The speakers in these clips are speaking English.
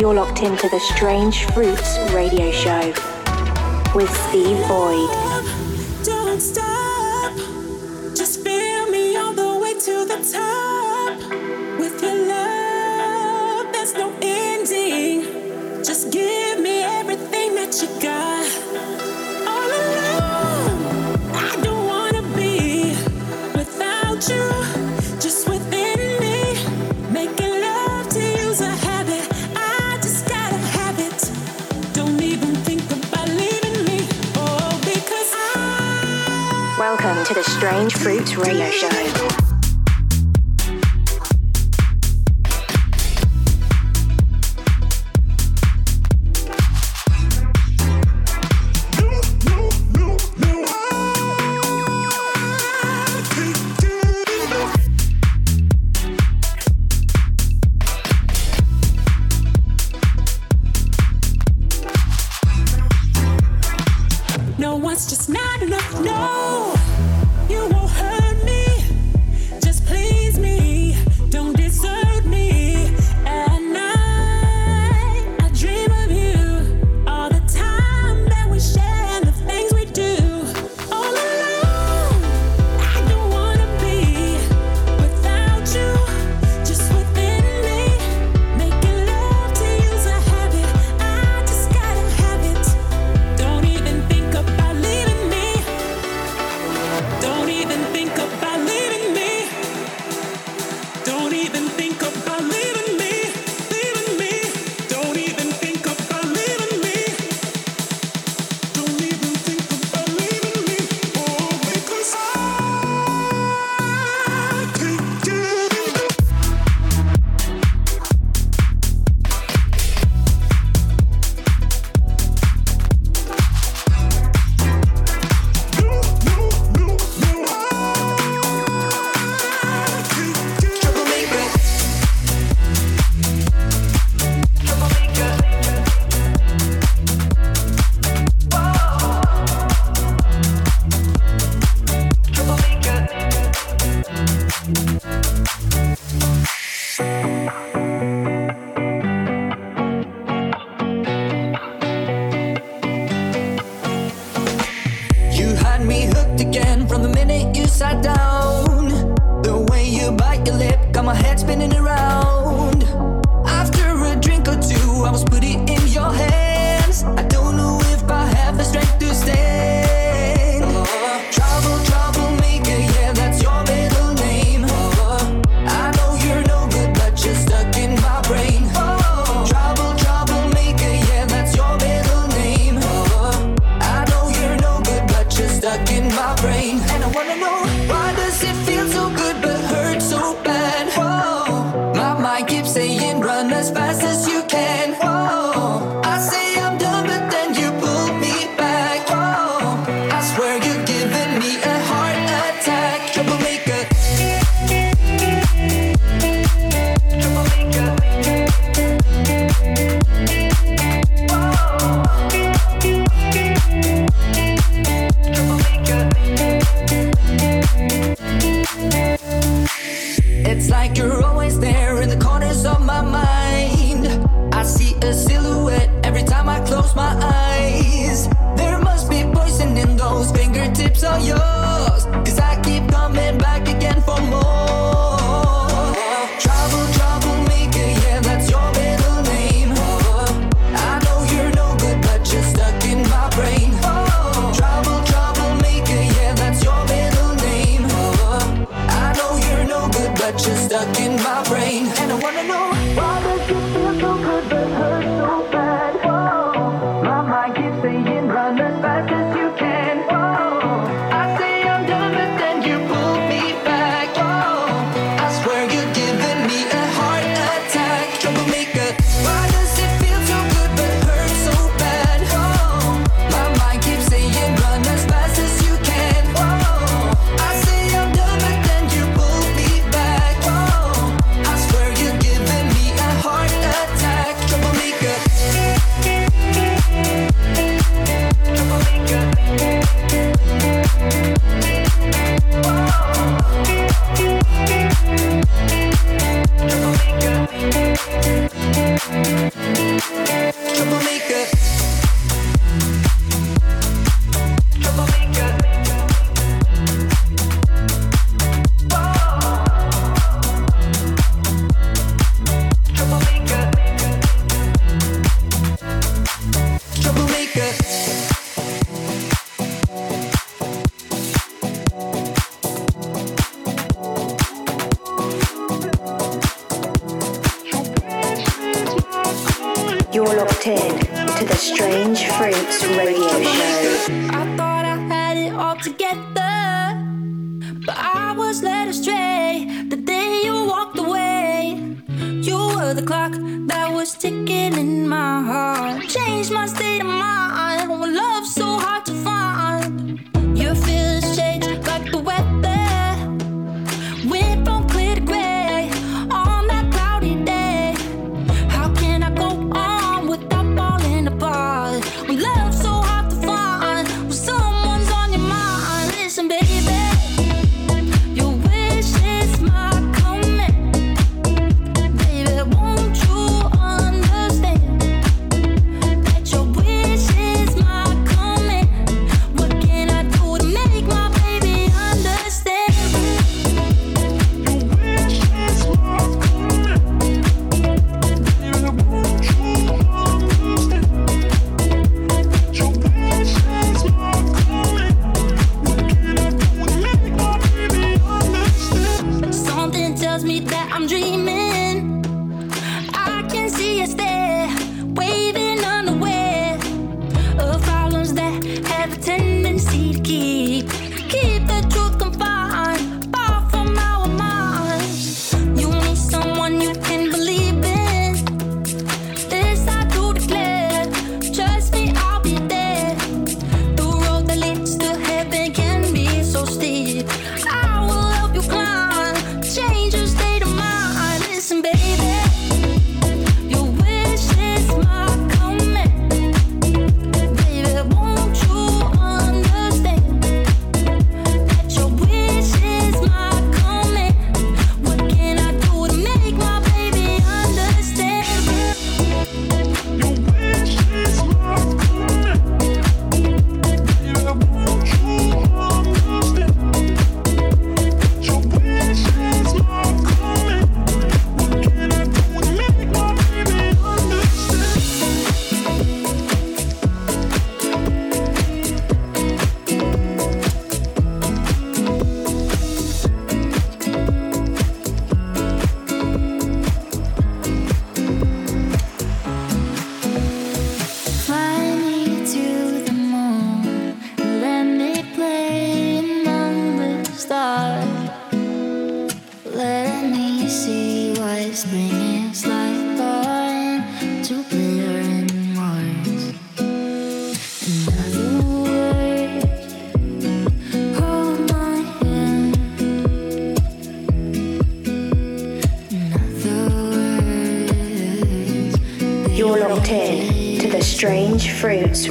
You're locked into the Strange Fruits radio show with Steve Boyd. to the Strange Fruits Radio Show. pasan.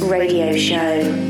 Radio show.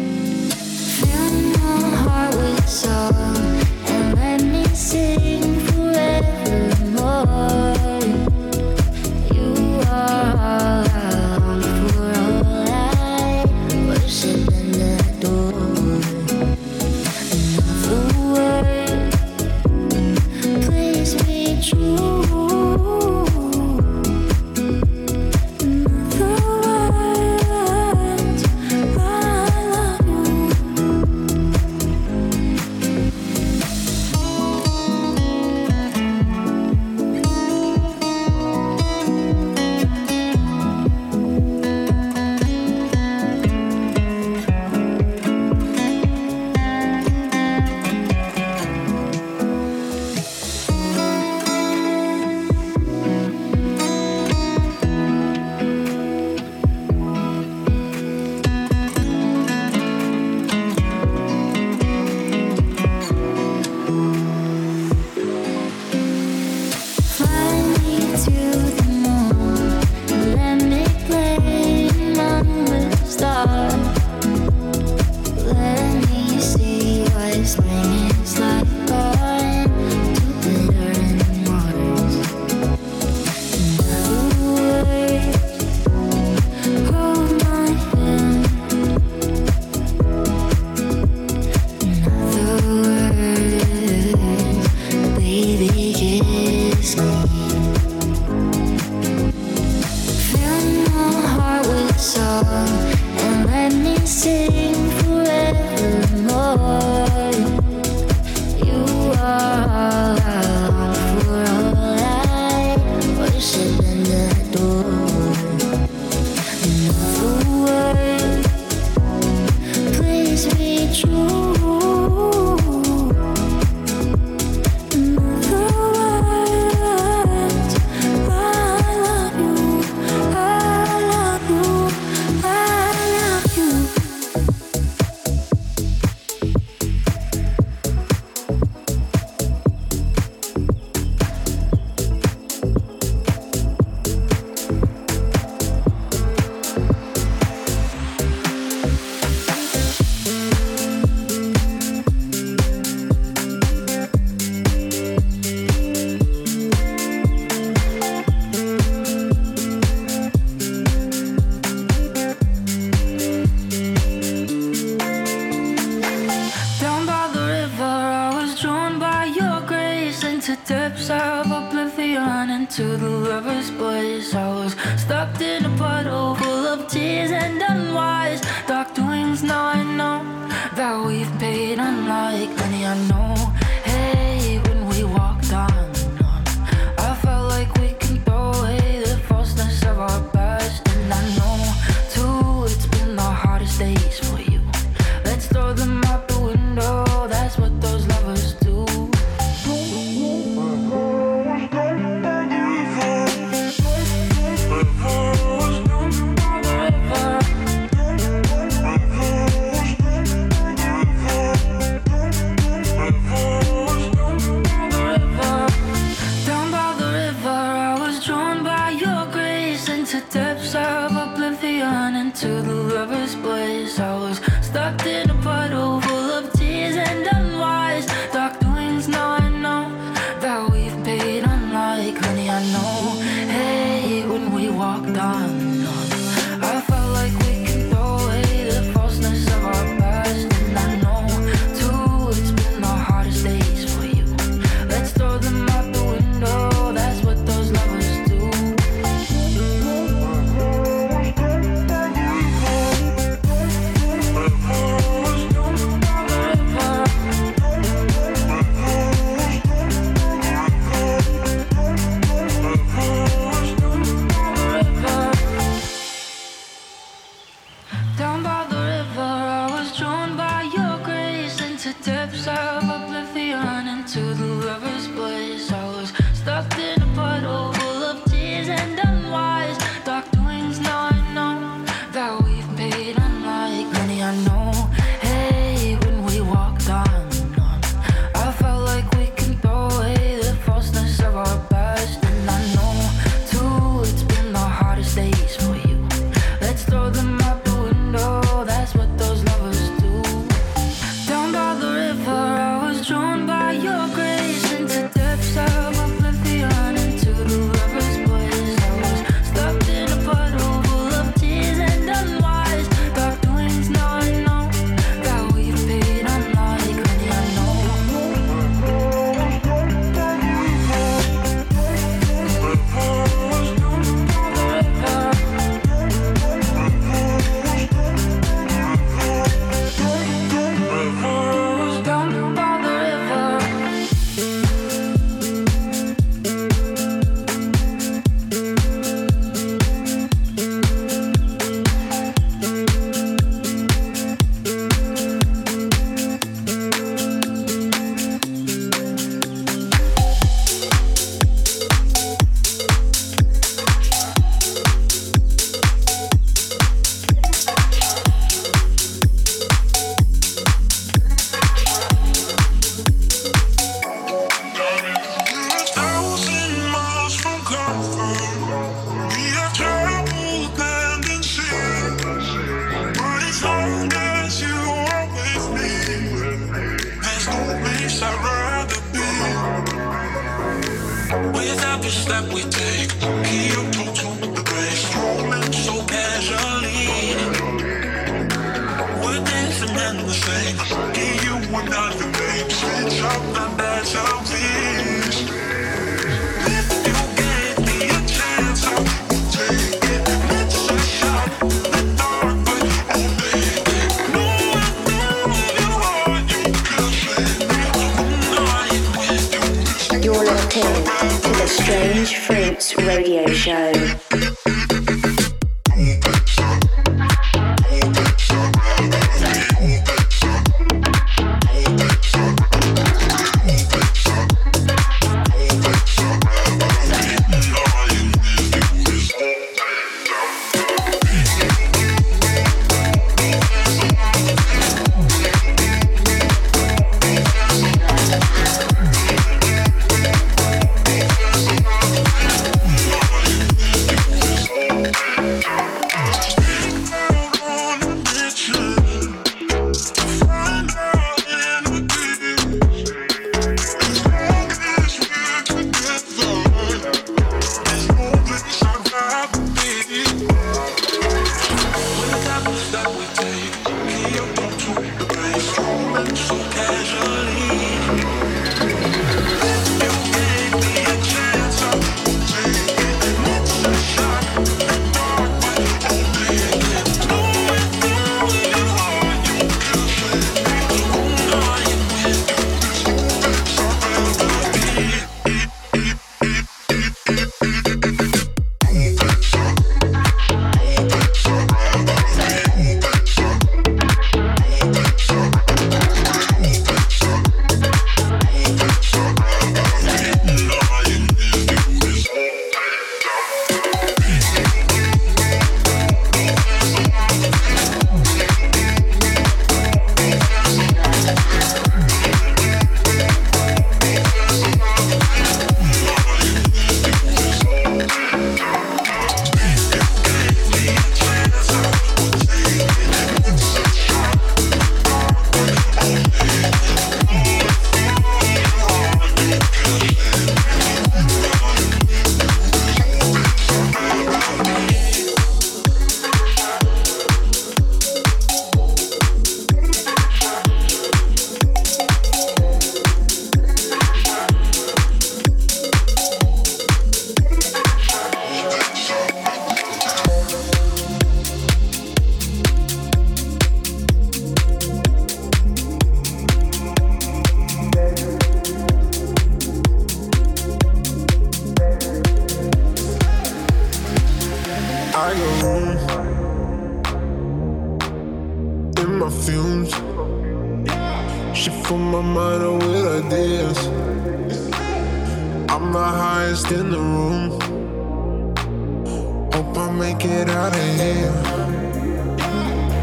I'll make it out of here.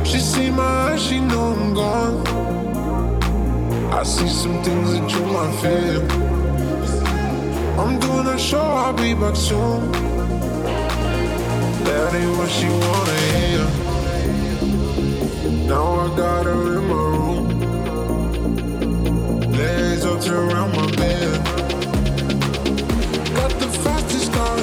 She see my eyes, she know I'm gone. I see some things that you might fear. I'm doing a show, I'll be back soon. That ain't what she wanna hear. Now I got her in my room. Legs up to around my bed. Got the fastest car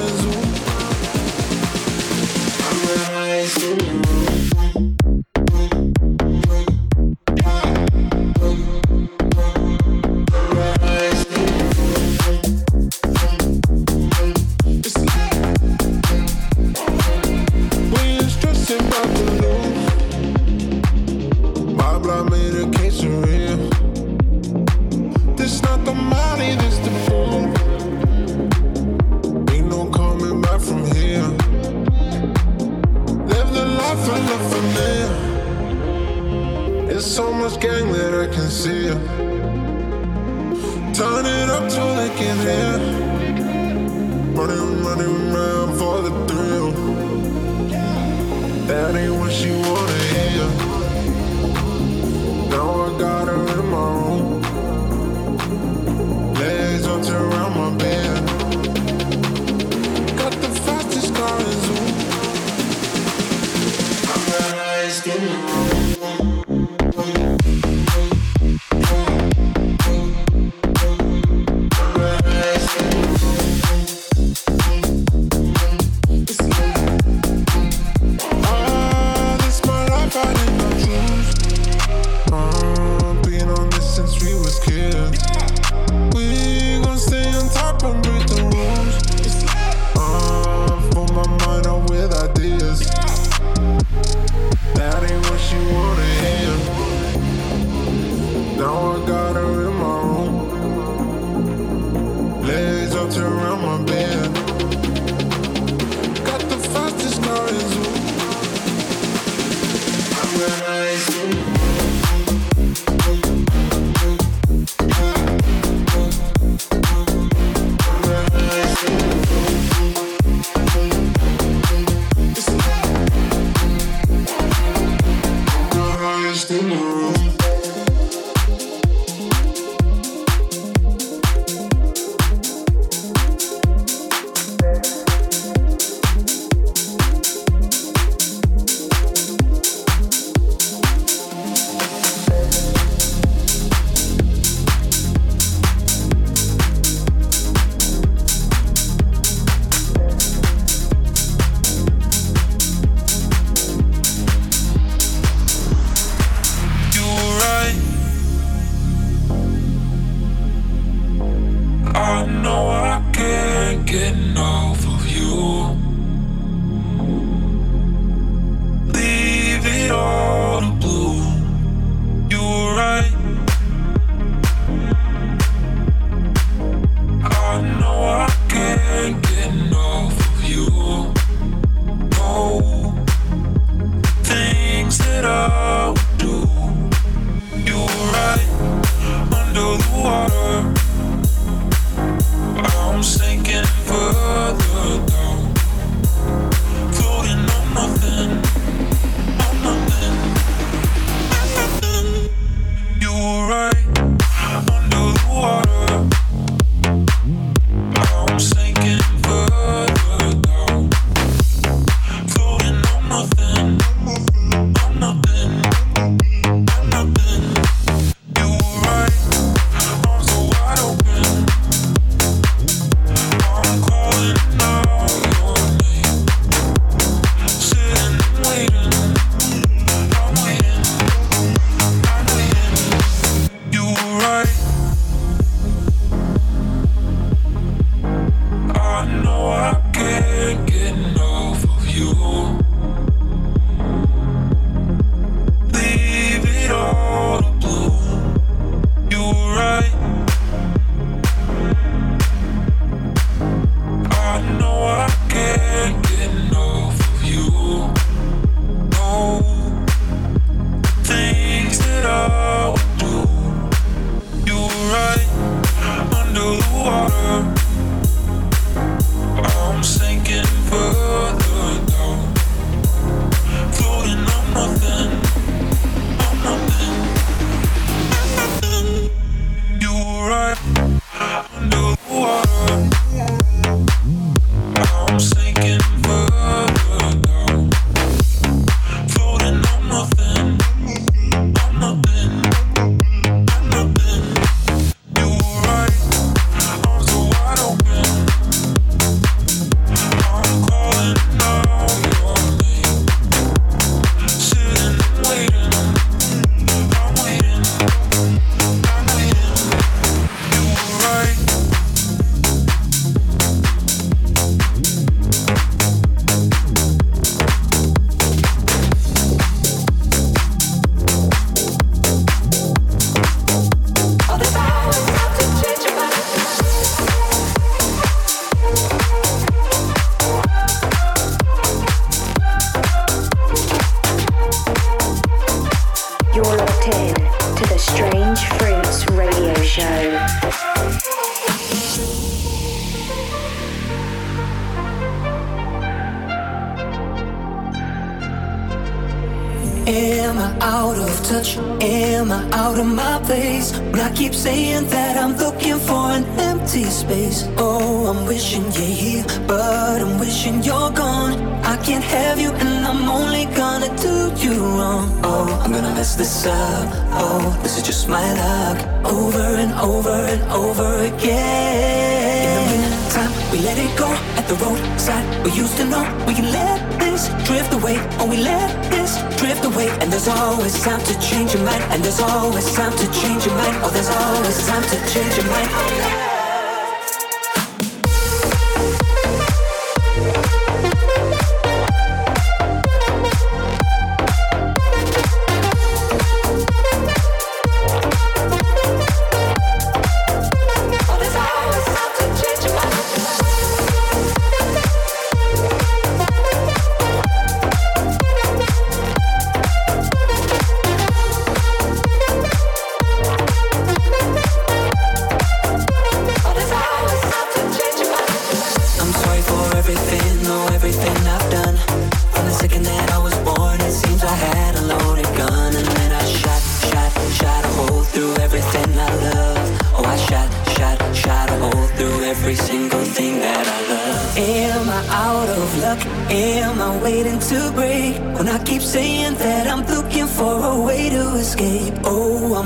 Oh, this is just my luck. Over and over and over again. In the meantime, we let it go at the roadside. We used to know we can let this drift away. Oh, we let this drift away. And there's always time to change your mind. And there's always time to change your mind. Oh, there's always time to change your mind.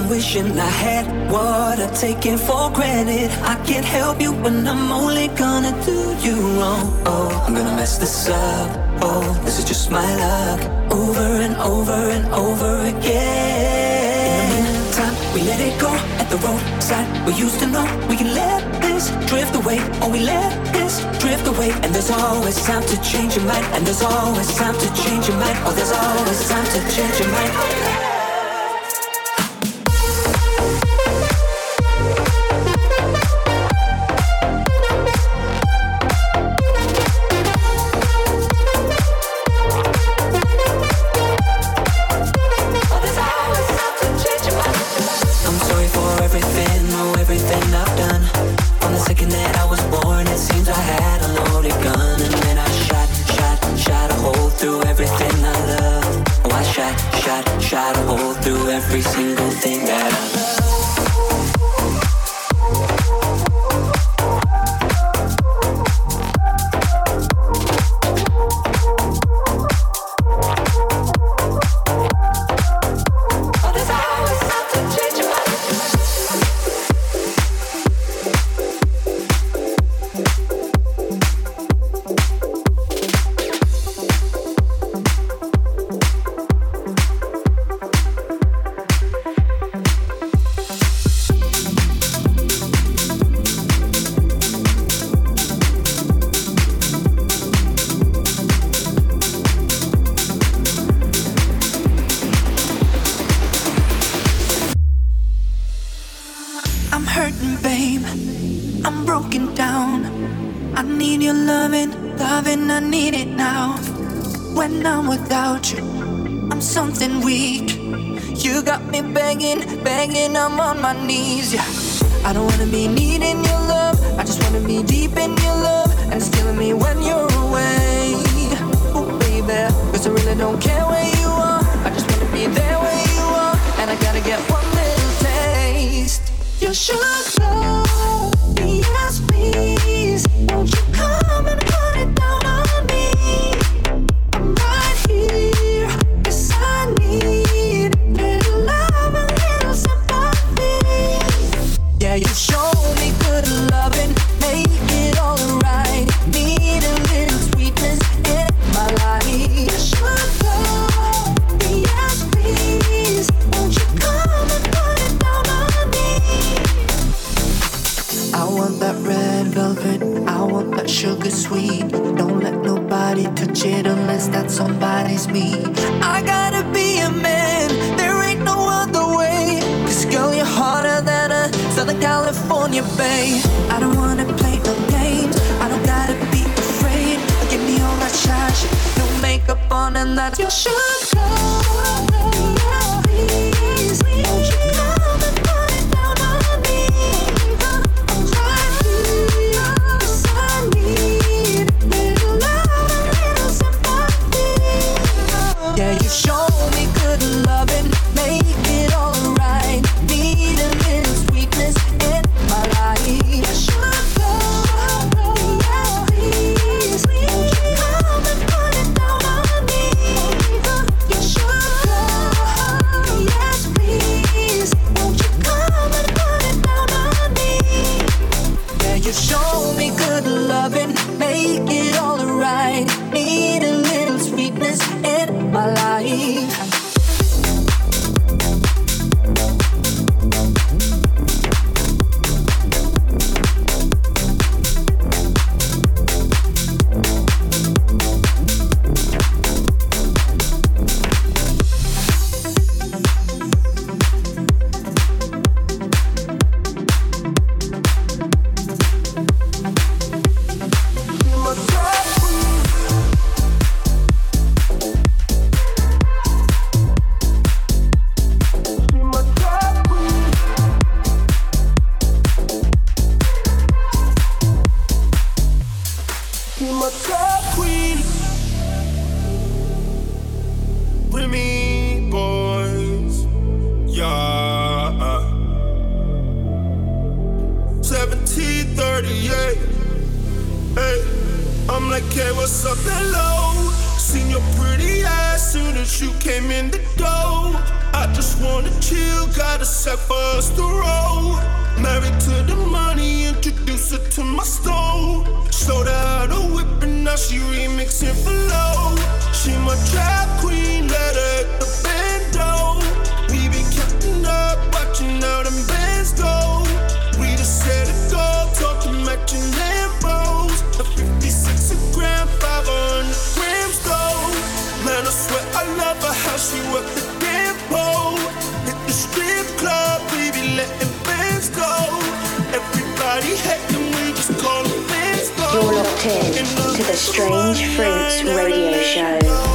Wishing I had what I've taken for granted. I can't help you when I'm only gonna do you wrong. Oh, I'm gonna mess this up. Oh, this is just my luck. Over and over and over again. In the meantime, we let it go at the roadside. We used to know we can let this drift away. Oh, we let drift away. And there's always time to change your mind. And there's always time to change your mind. Oh, there's always time to change your mind. without you. I'm something weak. You got me begging, begging, I'm on my knees. Yeah. I don't wanna be needing your love. I just wanna be deep in your love. And it's killing me when you're away. Oh, baby. Cause I really don't care where you are. I just wanna be there where you are. And I gotta get one little taste. You should know. Yes, please. Won't you? in to the Strange Fruits Radio Show.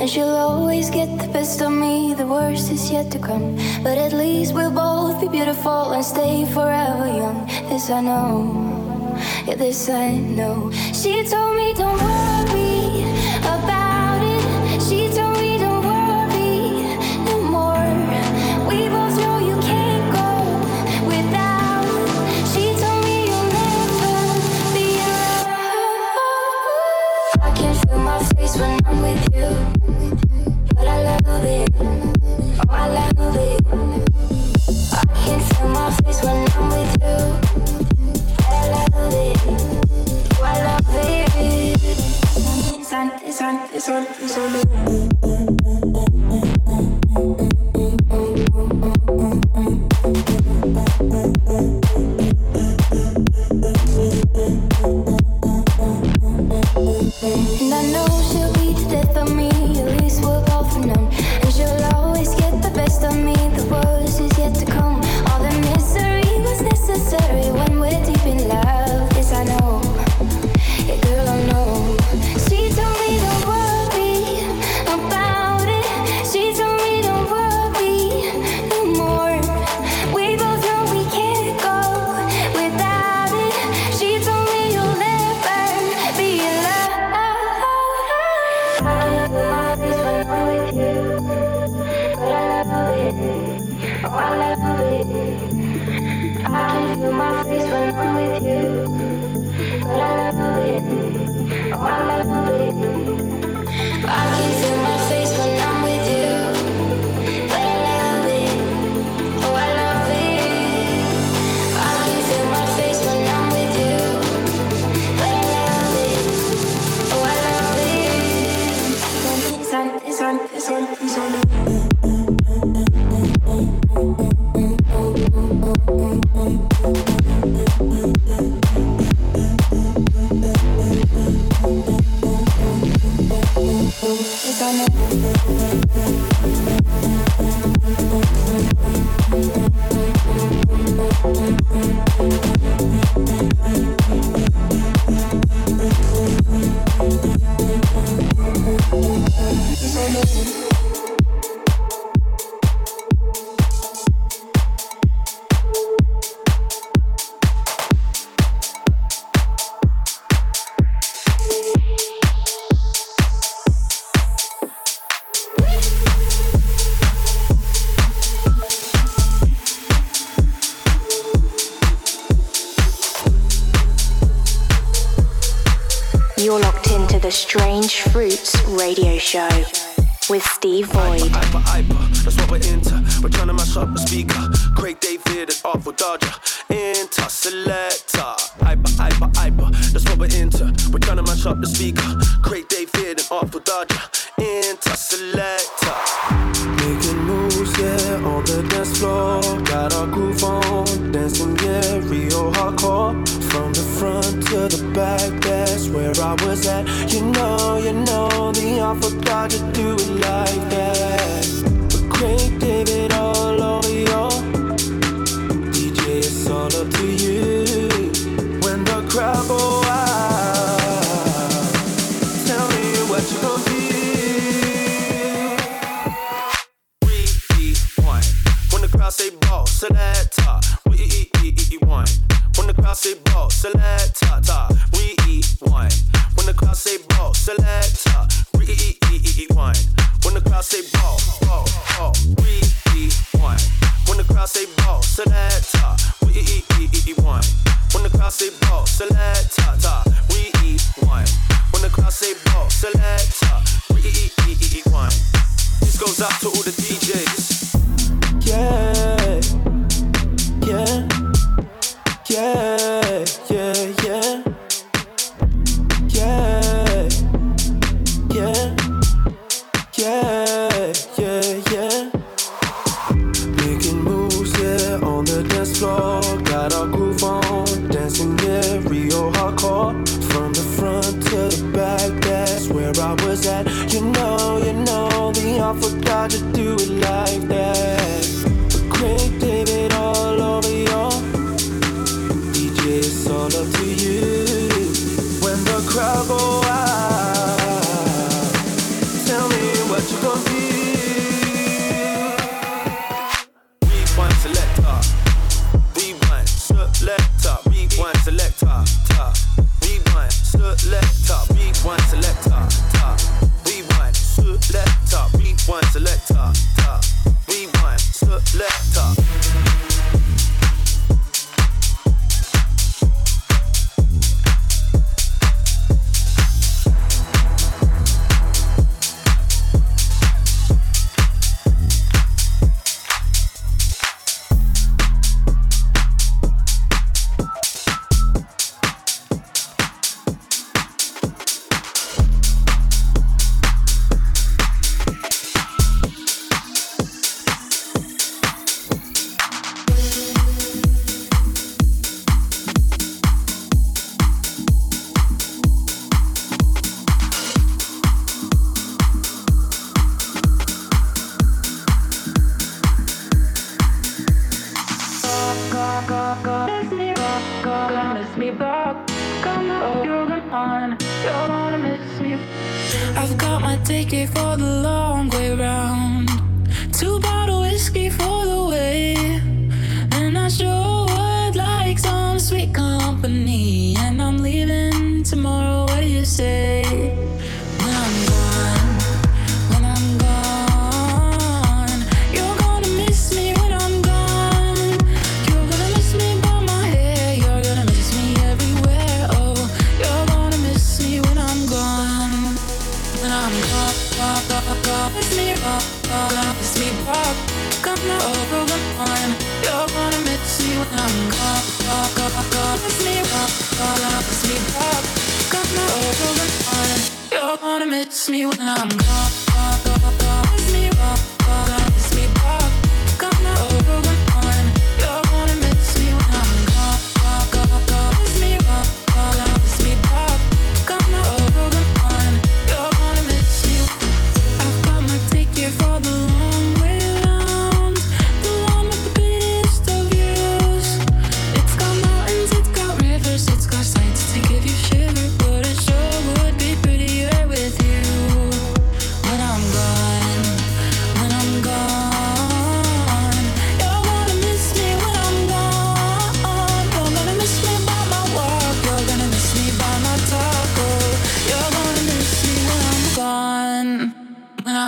And she'll always get the best of me, the worst is yet to come. But at least we'll both be beautiful and stay forever young. This I know, yeah, this I know. She told me don't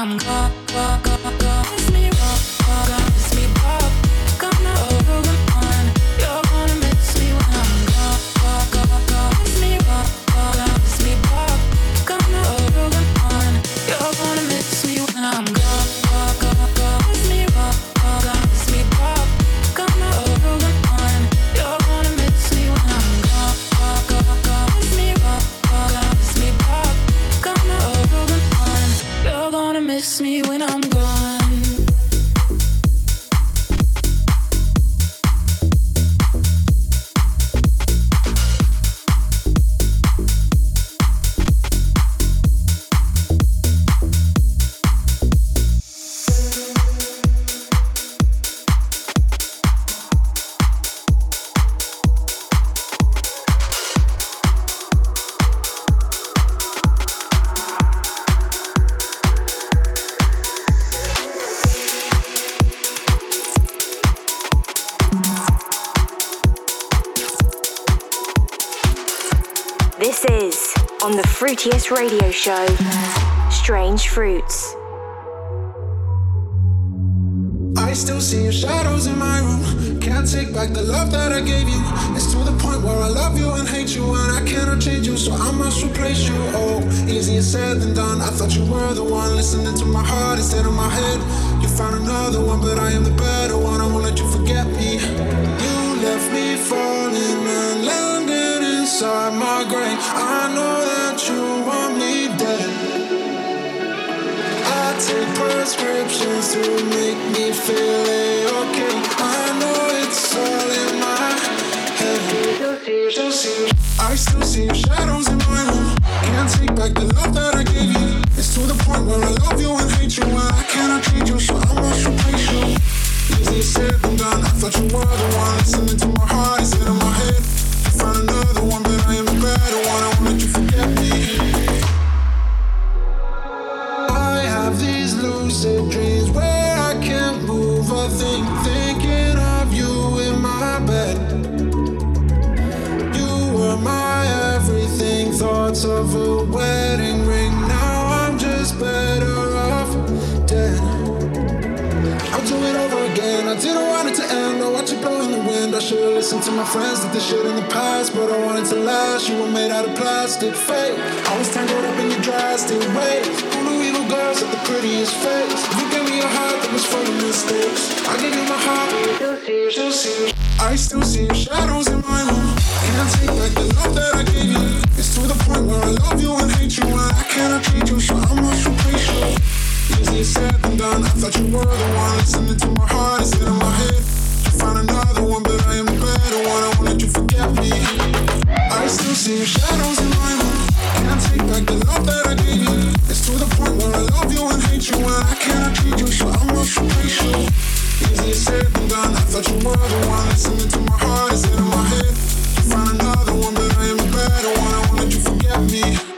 I'm come. glad. Fruitiest radio show, Strange Fruits. I still see your shadows in my room. Can't take back the love that I gave you. It's to the point where I love you and hate you, and I cannot change you, so I must replace you. Oh, easier said than done. I thought you were the one listening to my heart instead of my head. You found another one, but I am the better one. I won't let you forget me. You left me falling and landing inside my grave. I know that you want me dead. I take prescriptions to make me feel okay. I know it's all in my head. I still see your shadows in my room. Can't take back the love that I gave you. It's to the point where I love you and hate you. And I cannot change you, so I must replace you. Easier said than done. I thought you were the one listening to my heart friends, did this shit in the past, but I wanted to last. You were made out of plastic, fake. I was tangled up in your drastic ways. Who knew evil girls had the prettiest face? You gave me a heart that was full of mistakes. I gave you my heart. You still see, I still see your shadows in my room. Can't take back the love that I gave you. It's to the point where I love you and hate you, and I cannot treat you, so I must replace you. Easier said than done. I thought you were the one listening to my heart instead of my head. Found another one, but I am the better one. I won't let you forget me. I still see your shadows in my room. Can't take back the love that I gave you. It's to the point where I love you and hate you, and I cannot treat you, so I must replace you. Easier said than done. I thought you were the one listening to my heart instead of my head. Found another one, but I am the better one. I won't let you forget me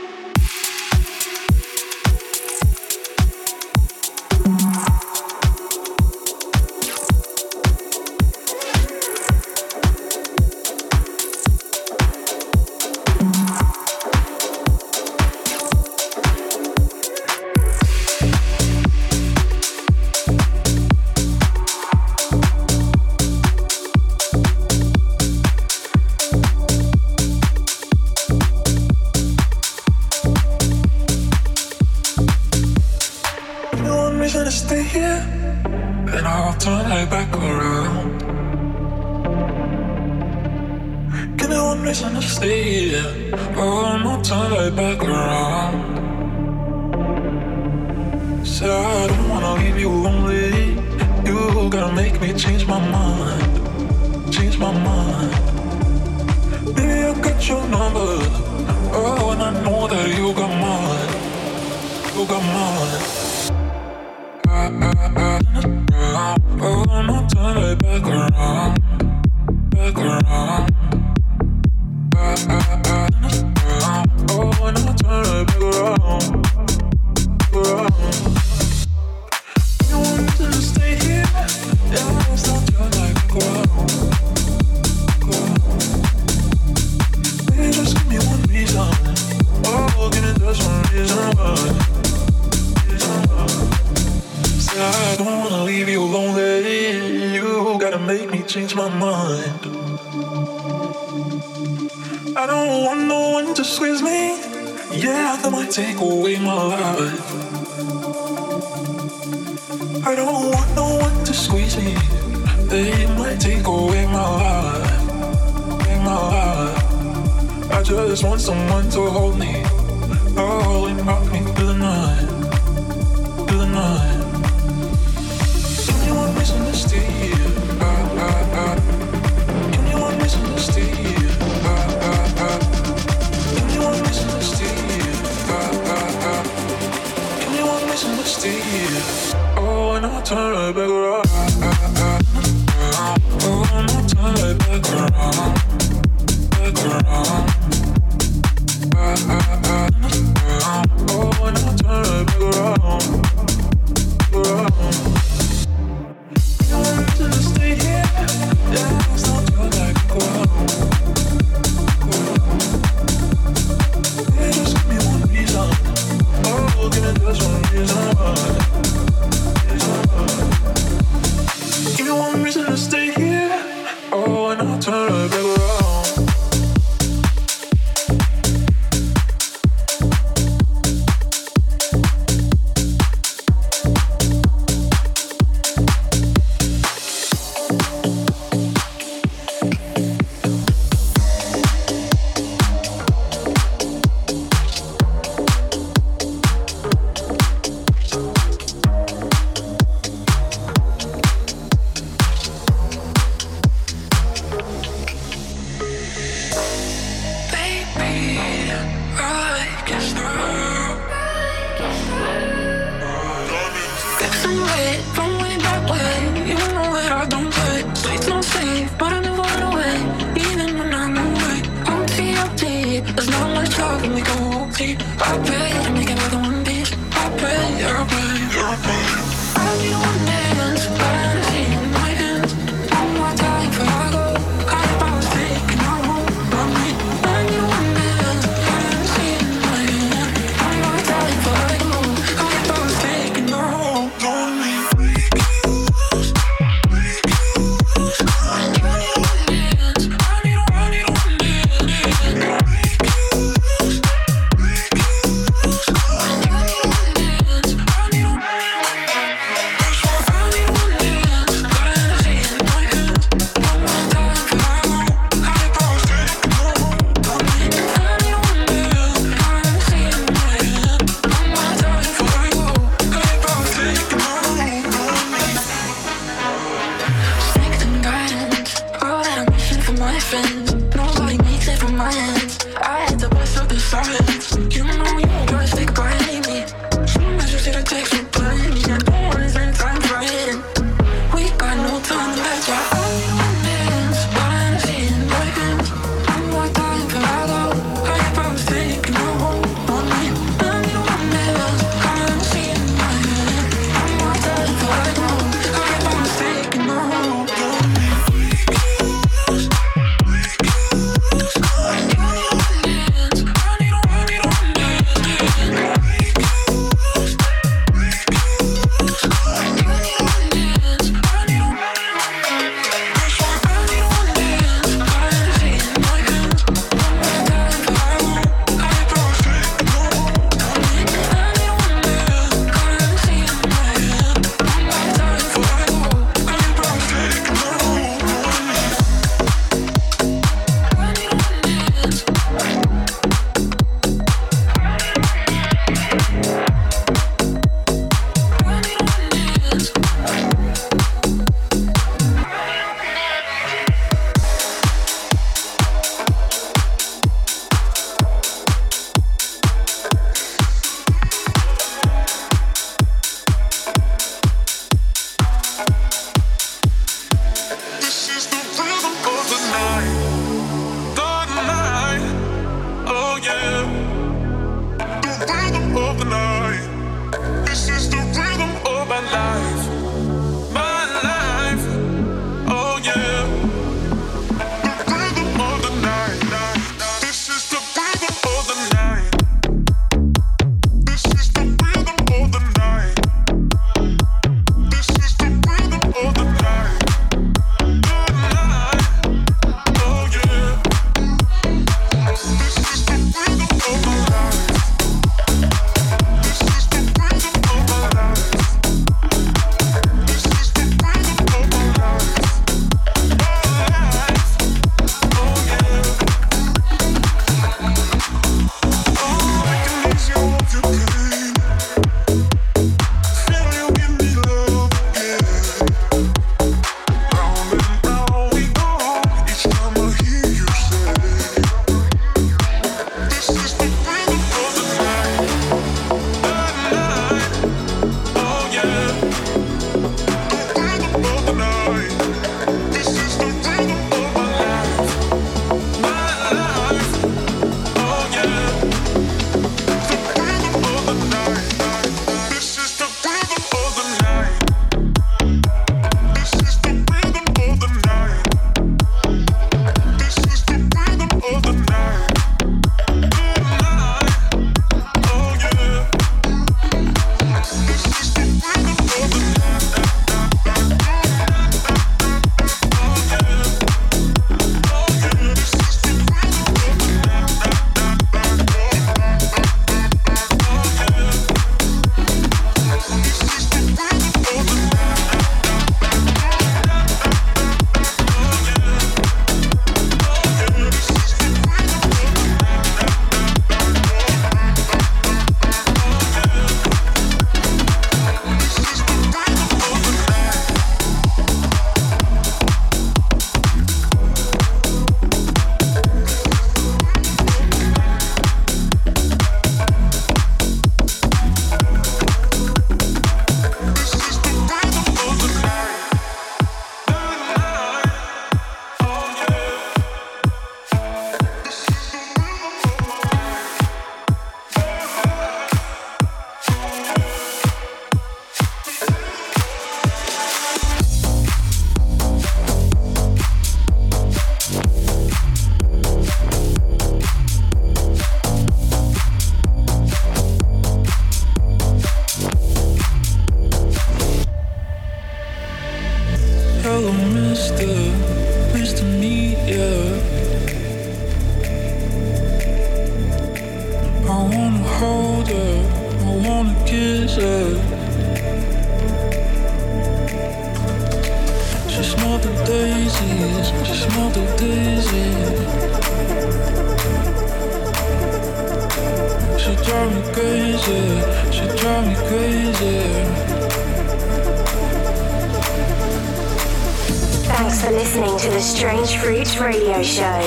for listening to the Strange Fruits radio show.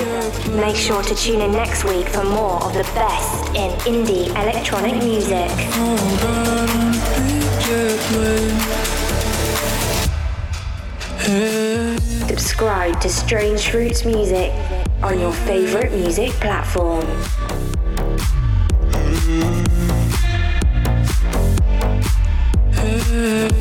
Make sure to tune in next week for more of the best in indie electronic music. Subscribe to Strange Fruits Music on your favorite music platform. for